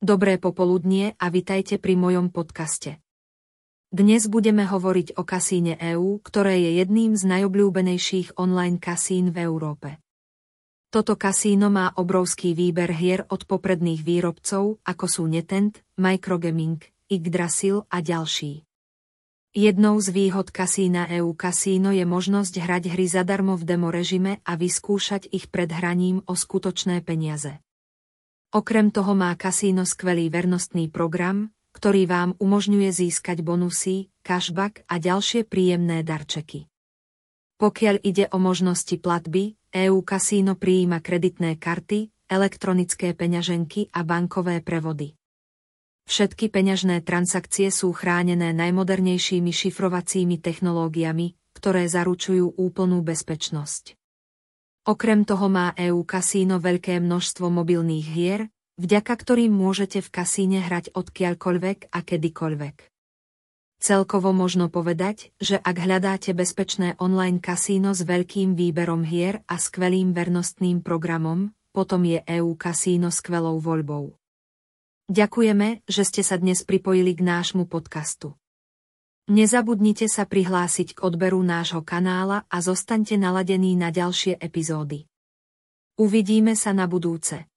Dobré popoludnie a vitajte pri mojom podcaste. Dnes budeme hovoriť o kasíne EU, ktoré je jedným z najobľúbenejších online kasín v Európe. Toto kasíno má obrovský výber hier od popredných výrobcov, ako sú Netent, Microgaming, Yggdrasil a ďalší. Jednou z výhod kasína EU Kasíno je možnosť hrať hry zadarmo v demo režime a vyskúšať ich pred hraním o skutočné peniaze. Okrem toho má kasíno skvelý vernostný program, ktorý vám umožňuje získať bonusy, cashback a ďalšie príjemné darčeky. Pokiaľ ide o možnosti platby, EU Casino prijíma kreditné karty, elektronické peňaženky a bankové prevody. Všetky peňažné transakcie sú chránené najmodernejšími šifrovacími technológiami, ktoré zaručujú úplnú bezpečnosť. Okrem toho má EU kasíno veľké množstvo mobilných hier, vďaka ktorým môžete v kasíne hrať odkiaľkoľvek a kedykoľvek. Celkovo možno povedať, že ak hľadáte bezpečné online kasíno s veľkým výberom hier a skvelým vernostným programom, potom je EU kasíno skvelou voľbou. Ďakujeme, že ste sa dnes pripojili k nášmu podcastu. Nezabudnite sa prihlásiť k odberu nášho kanála a zostaňte naladení na ďalšie epizódy. Uvidíme sa na budúce.